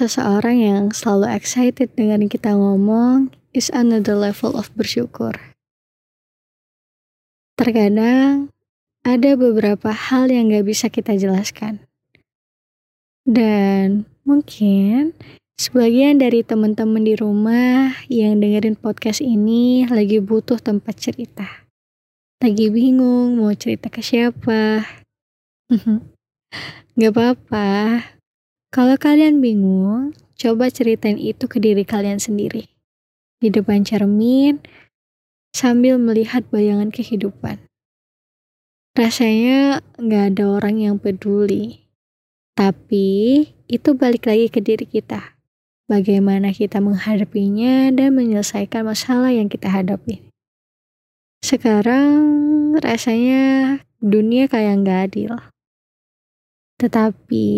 seseorang yang selalu excited dengan kita ngomong is another level of bersyukur. Terkadang ada beberapa hal yang gak bisa kita jelaskan. Dan mungkin sebagian dari teman-teman di rumah yang dengerin podcast ini lagi butuh tempat cerita. Lagi bingung mau cerita ke siapa. gak apa-apa, kalau kalian bingung, coba ceritain itu ke diri kalian sendiri. Di depan cermin, sambil melihat bayangan kehidupan. Rasanya nggak ada orang yang peduli. Tapi itu balik lagi ke diri kita. Bagaimana kita menghadapinya dan menyelesaikan masalah yang kita hadapi. Sekarang rasanya dunia kayak nggak adil. Tetapi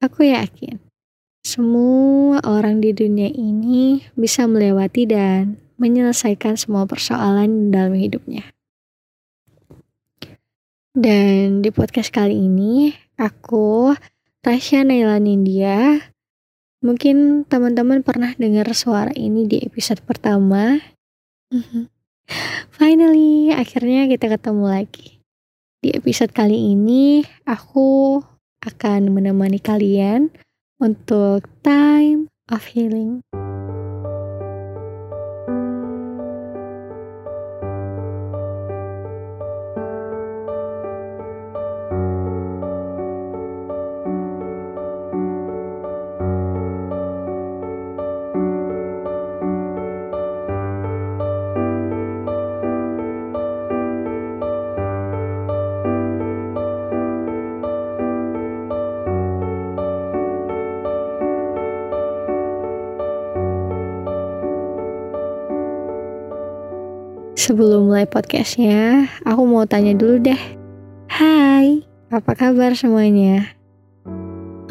Aku yakin semua orang di dunia ini bisa melewati dan menyelesaikan semua persoalan dalam hidupnya. Dan di podcast kali ini, aku, Tasya Naila Nindya, mungkin teman-teman pernah dengar suara ini di episode pertama. Finally, akhirnya kita ketemu lagi. Di episode kali ini, aku akan menemani kalian untuk time of healing. Sebelum mulai podcastnya, aku mau tanya dulu deh. Hai, apa kabar semuanya?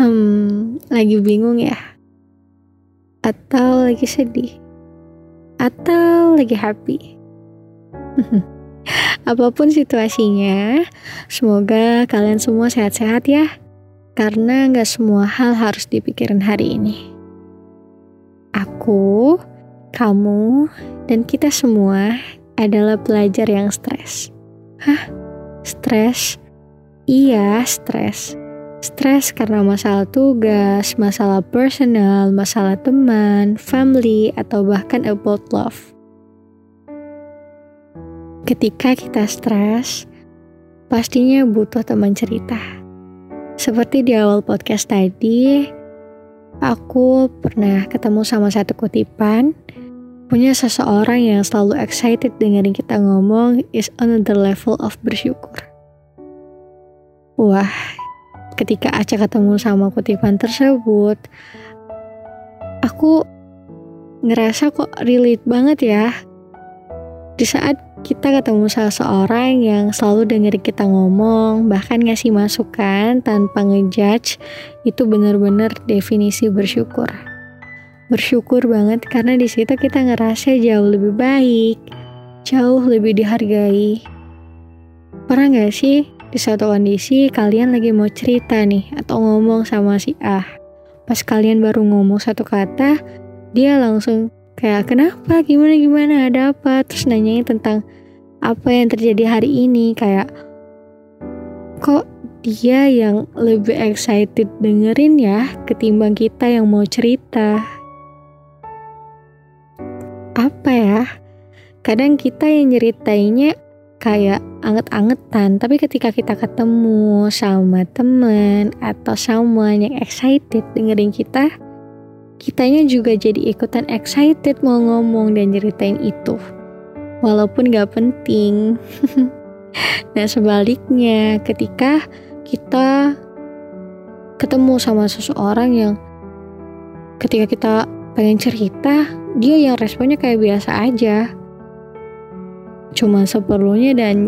Hmm, lagi bingung ya? Atau lagi sedih? Atau lagi happy? Apa pun situasinya, semoga kalian semua sehat-sehat ya. Karena nggak semua hal harus dipikirin hari ini. Aku, kamu, dan kita semua adalah pelajar yang stres. Hah? Stres? Iya, stres. Stres karena masalah tugas, masalah personal, masalah teman, family, atau bahkan about love. Ketika kita stres, pastinya butuh teman cerita. Seperti di awal podcast tadi, aku pernah ketemu sama satu kutipan Punya seseorang yang selalu excited dengerin kita ngomong is another level of bersyukur. Wah, ketika Aca ketemu sama kutipan tersebut, aku ngerasa kok relate banget ya. Di saat kita ketemu salah seorang yang selalu dengerin kita ngomong, bahkan ngasih masukan tanpa ngejudge, itu benar-benar definisi bersyukur bersyukur banget karena di situ kita ngerasa jauh lebih baik, jauh lebih dihargai. Pernah gak sih di suatu kondisi kalian lagi mau cerita nih atau ngomong sama si A, pas kalian baru ngomong satu kata, dia langsung kayak kenapa, gimana gimana, ada apa, terus nanyain tentang apa yang terjadi hari ini, kayak kok dia yang lebih excited dengerin ya ketimbang kita yang mau cerita apa ya? Kadang kita yang nyeritainnya kayak anget-angetan tapi ketika kita ketemu sama temen atau sama yang excited dengerin kita kitanya juga jadi ikutan excited mau ngomong dan ceritain itu. Walaupun gak penting. Nah sebaliknya ketika kita ketemu sama seseorang yang ketika kita pengen cerita dia yang responnya kayak biasa aja. Cuma seperlunya dan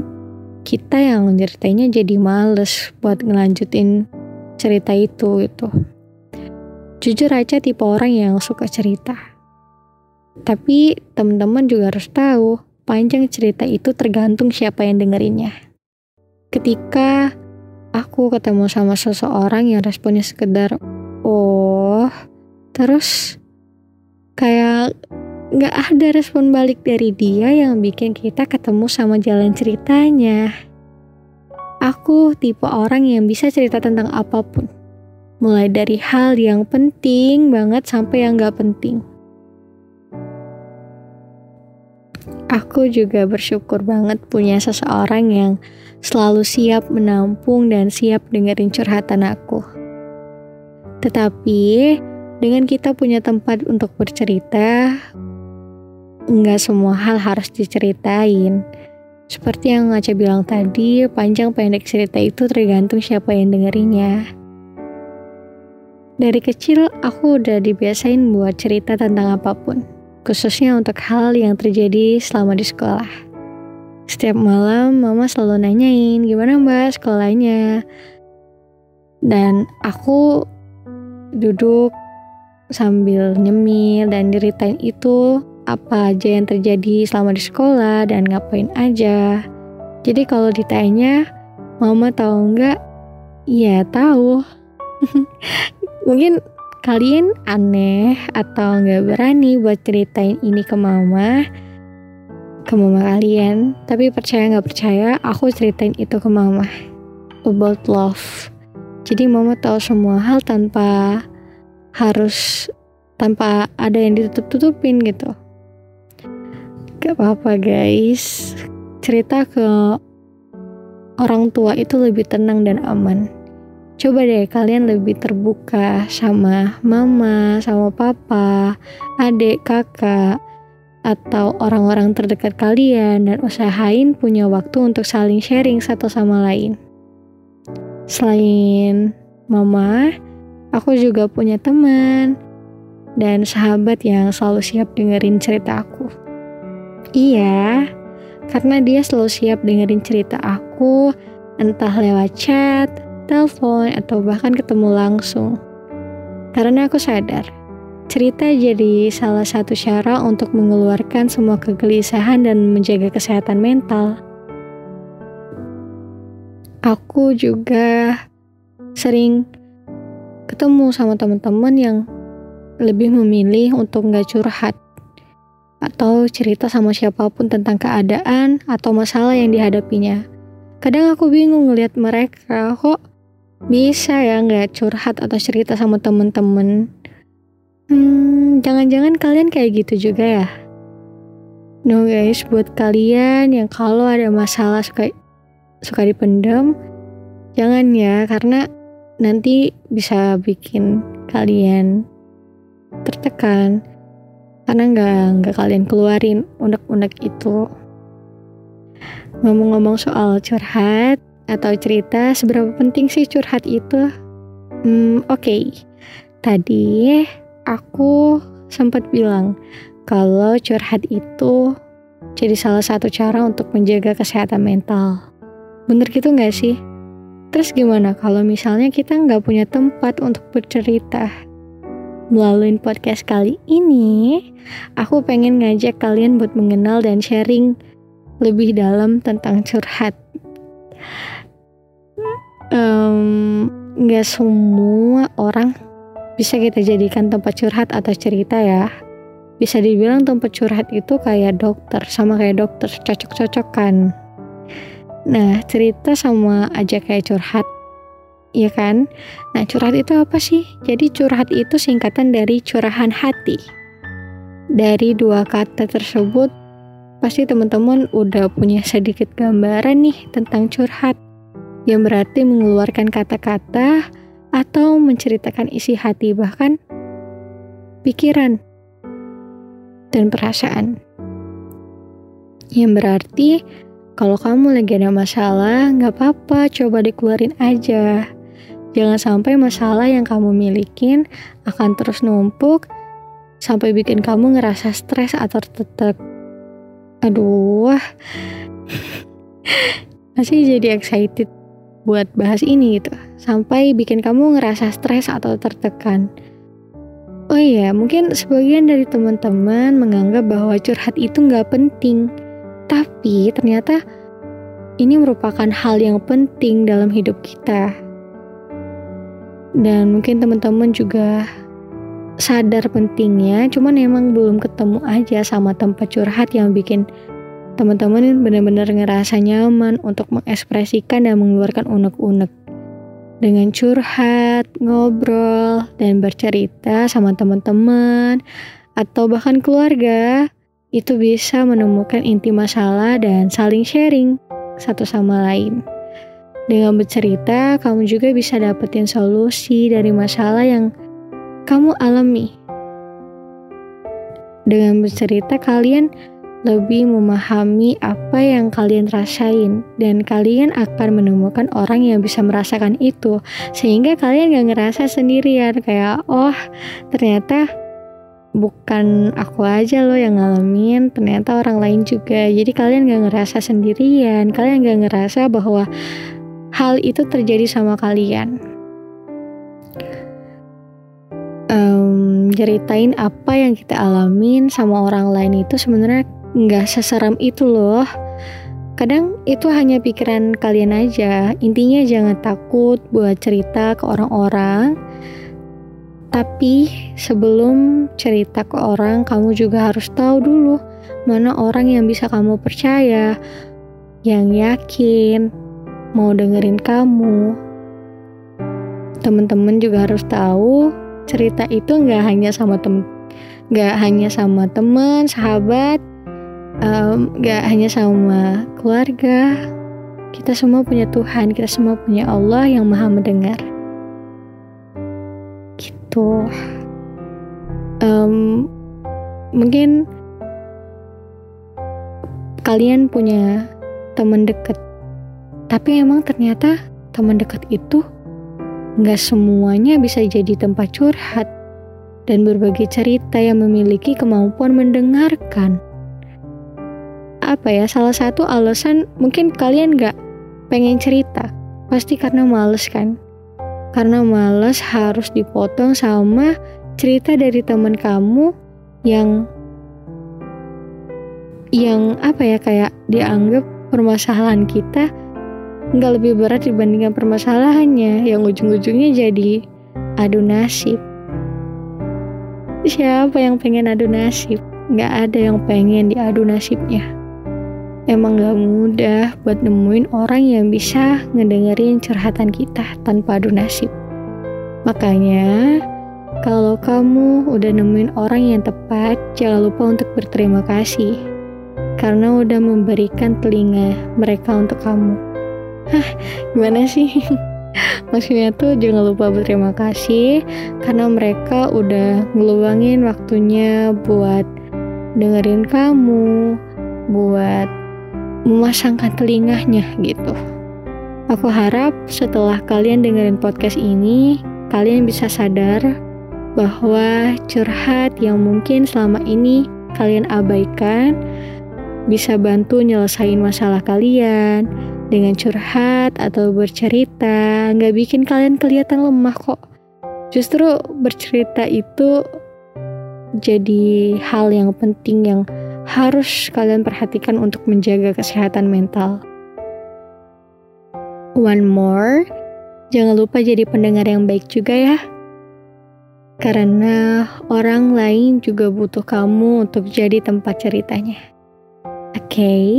kita yang ceritanya jadi males buat ngelanjutin cerita itu gitu. Jujur aja tipe orang yang suka cerita. Tapi teman-teman juga harus tahu, panjang cerita itu tergantung siapa yang dengerinnya. Ketika aku ketemu sama seseorang yang responnya sekedar oh terus kayak nggak ada respon balik dari dia yang bikin kita ketemu sama jalan ceritanya. Aku tipe orang yang bisa cerita tentang apa pun. Mulai dari hal yang penting banget sampai yang gak penting. Aku juga bersyukur banget punya seseorang yang selalu siap menampung dan siap dengerin curhatan aku. Tetapi, dengan kita punya tempat untuk bercerita, nggak semua hal harus diceritain. Seperti yang Ngaca bilang tadi, panjang pendek cerita itu tergantung siapa yang dengerinnya. Dari kecil, aku udah dibiasain buat cerita tentang apa pun, khususnya untuk hal yang terjadi selama di sekolah. Setiap malam, mama selalu nanyain, gimana mbak sekolahnya? Dan aku duduk sambil nyemil dan ceritain itu apa aja yang terjadi selama di sekolah dan ngapain aja. Jadi kalau ditanya, mama tahu nggak? Iya tahu. Mungkin kalian aneh atau nggak berani buat ceritain ini ke mama, ke mama kalian. Tapi percaya nggak percaya, aku ceritain itu ke mama about love. Jadi mama tahu semua hal tanpa harus tanpa ada yang ditutup-tutupin gitu. Gak apa-apa guys, cerita ke orang tua itu lebih tenang dan aman. Coba deh kalian lebih terbuka sama mama, sama papa, adik, kakak, atau orang-orang terdekat kalian dan usahain punya waktu untuk saling sharing satu sama lain. Selain mama, aku juga punya teman dan sahabat yang selalu siap dengerin cerita aku. Iya, karena dia selalu siap dengerin cerita aku, entah lewat chat, telepon, atau bahkan ketemu langsung. Karena aku sadar, cerita jadi salah satu cara untuk mengeluarkan semua kegelisahan dan menjaga kesehatan mental. Aku juga sering ketemu sama teman-teman yang lebih memilih untuk nggak curhat atau cerita sama siapa pun tentang keadaan atau masalah yang dihadapinya. Kadang aku bingung ngeliat mereka kok bisa ya nggak curhat atau cerita sama temen-temen. Hmm, jangan-jangan kalian kayak gitu juga ya? No guys, buat kalian yang kalau ada masalah suka suka dipendam, jangan ya karena nanti bisa bikin kalian tertekan. Karena nggak nggak kalian keluarin unek-unek itu. Ngomong-ngomong soal curhat atau cerita seberapa penting sih curhat itu? Hmm, oke. Okay. tadi aku sempat bilang kalau curhat itu jadi salah satu cara untuk menjaga kesehatan mental. Bener gitu nggak sih Terus gimana kalau misalnya kita nggak punya tempat untuk bercerita? Melalui podcast kali ini, aku pengen ngajak kalian buat mengenal dan sharing lebih dalam tentang curhat. Um, gak semua orang bisa kita jadikan tempat curhat atau cerita ya. Bisa dibilang tempat curhat itu kayak dokter, sama kayak dokter, cocok-cocokan. Nah, cerita sama aja kayak curhat Iya kan? Nah, curhat itu apa sih? Jadi curhat itu singkatan dari curahan hati. Dari dua kata tersebut, pasti teman-teman udah punya sedikit gambaran nih tentang curhat. Yang berarti mengeluarkan kata-kata atau menceritakan isi hati bahkan pikiran dan perasaan. Yang berarti kalau kamu lagi ada masalah, nggak apa-apa, coba dikeluarin aja. Jangan sampai masalah yang kamu milikin akan terus numpuk sampai bikin kamu ngerasa stres atau tertekan. Aduh, masih jadi excited buat bahas ini gitu. Sampai bikin kamu ngerasa stres atau tertekan. Oh iya, mungkin sebagian dari teman-teman menganggap bahwa curhat itu nggak penting. Tapi ternyata ini merupakan hal yang penting dalam hidup kita. Dan mungkin teman-teman juga sadar pentingnya cuman emang belum ketemu aja sama tempat curhat yang bikin teman-teman benar-benar ngerasa nyaman untuk mengekspresikan dan mengeluarkan unek-unek. Dengan curhat, ngobrol, dan bercerita sama teman-teman atau bahkan keluarga itu bisa menemukan inti masalah dan saling sharing satu sama lain. Dengan bercerita, kamu juga bisa dapetin solusi dari masalah yang kamu alami. Dengan bercerita, kalian lebih memahami apa yang kalian rasain dan kalian akan menemukan orang yang bisa merasakan itu sehingga kalian gak ngerasa sendirian kayak oh ternyata bukan aku aja loh yang ngalamin ternyata orang lain juga jadi kalian gak ngerasa sendirian kalian gak ngerasa bahwa hal itu terjadi sama kalian um, ceritain apa yang kita alamin sama orang lain itu sebenarnya nggak seseram itu loh. Kadang itu hanya pikiran kalian aja. Intinya jangan takut buat cerita ke orang-orang. Tapi sebelum cerita ke orang, kamu juga harus tahu dulu mana orang yang bisa kamu percaya, yang yakin, mau dengerin kamu. Teman-teman juga harus tahu cerita itu nggak hanya sama tem nggak hanya sama teman sahabat nggak um, hanya sama keluarga kita semua punya Tuhan kita semua punya Allah yang maha mendengar gitu um, mungkin kalian punya teman dekat tapi emang ternyata teman dekat itu Nggak semuanya bisa jadi tempat curhat dan berbagi cerita yang memiliki kemampuan mendengarkan. Apa ya, salah satu alasan mungkin kalian nggak pengen cerita, pasti karena males kan? Karena males harus dipotong sama cerita dari teman kamu yang yang apa ya kayak dianggap permasalahan kita nggak lebih berat dibandingkan permasalahannya yang ujung-ujungnya jadi adu nasib. Siapa yang pengen adu nasib? Nggak ada yang pengen diadu nasibnya. Emang gak mudah buat nemuin orang yang bisa ngedengerin curhatan kita tanpa adu nasib. Makanya, kalau kamu udah nemuin orang yang tepat, jangan lupa untuk berterima kasih. Karena udah memberikan telinga mereka untuk kamu. Hah, gimana sih? Maksudnya tuh jangan lupa berterima kasih karena mereka udah ngeluangin waktunya buat dengerin kamu, buat memasangkan telinganya gitu. Aku harap setelah kalian dengerin podcast ini, kalian bisa sadar bahwa curhat yang mungkin selama ini kalian abaikan bisa bantu nyelesain masalah kalian, dengan curhat atau bercerita nggak bikin kalian kelihatan lemah kok. Justru bercerita itu jadi hal yang penting yang harus kalian perhatikan untuk menjaga kesehatan mental. One more, jangan lupa jadi pendengar yang baik juga ya. Karena orang lain juga butuh kamu untuk jadi tempat ceritanya. Oke, okay?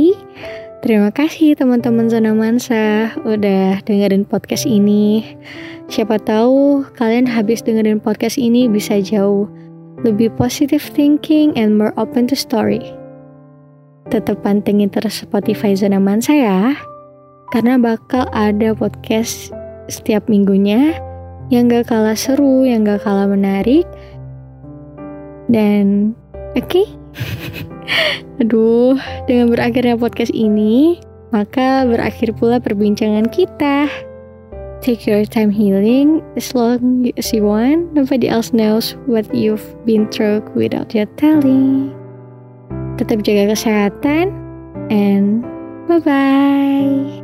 Terima kasih teman-teman zona mansa udah dengerin podcast ini. Siapa tahu kalian habis dengerin podcast ini bisa jauh lebih positive thinking and more open to story. Tetap pantengin terus Spotify zona mansa ya. Karena bakal ada podcast setiap minggunya yang gak kalah seru, yang gak kalah menarik. Dan oke. Okay? Aduh, dengan berakhirnya podcast ini, maka berakhir pula perbincangan kita. Take your time healing as long as you want. Nobody else knows what you've been through without you telling. Tetap jaga kesehatan and bye-bye.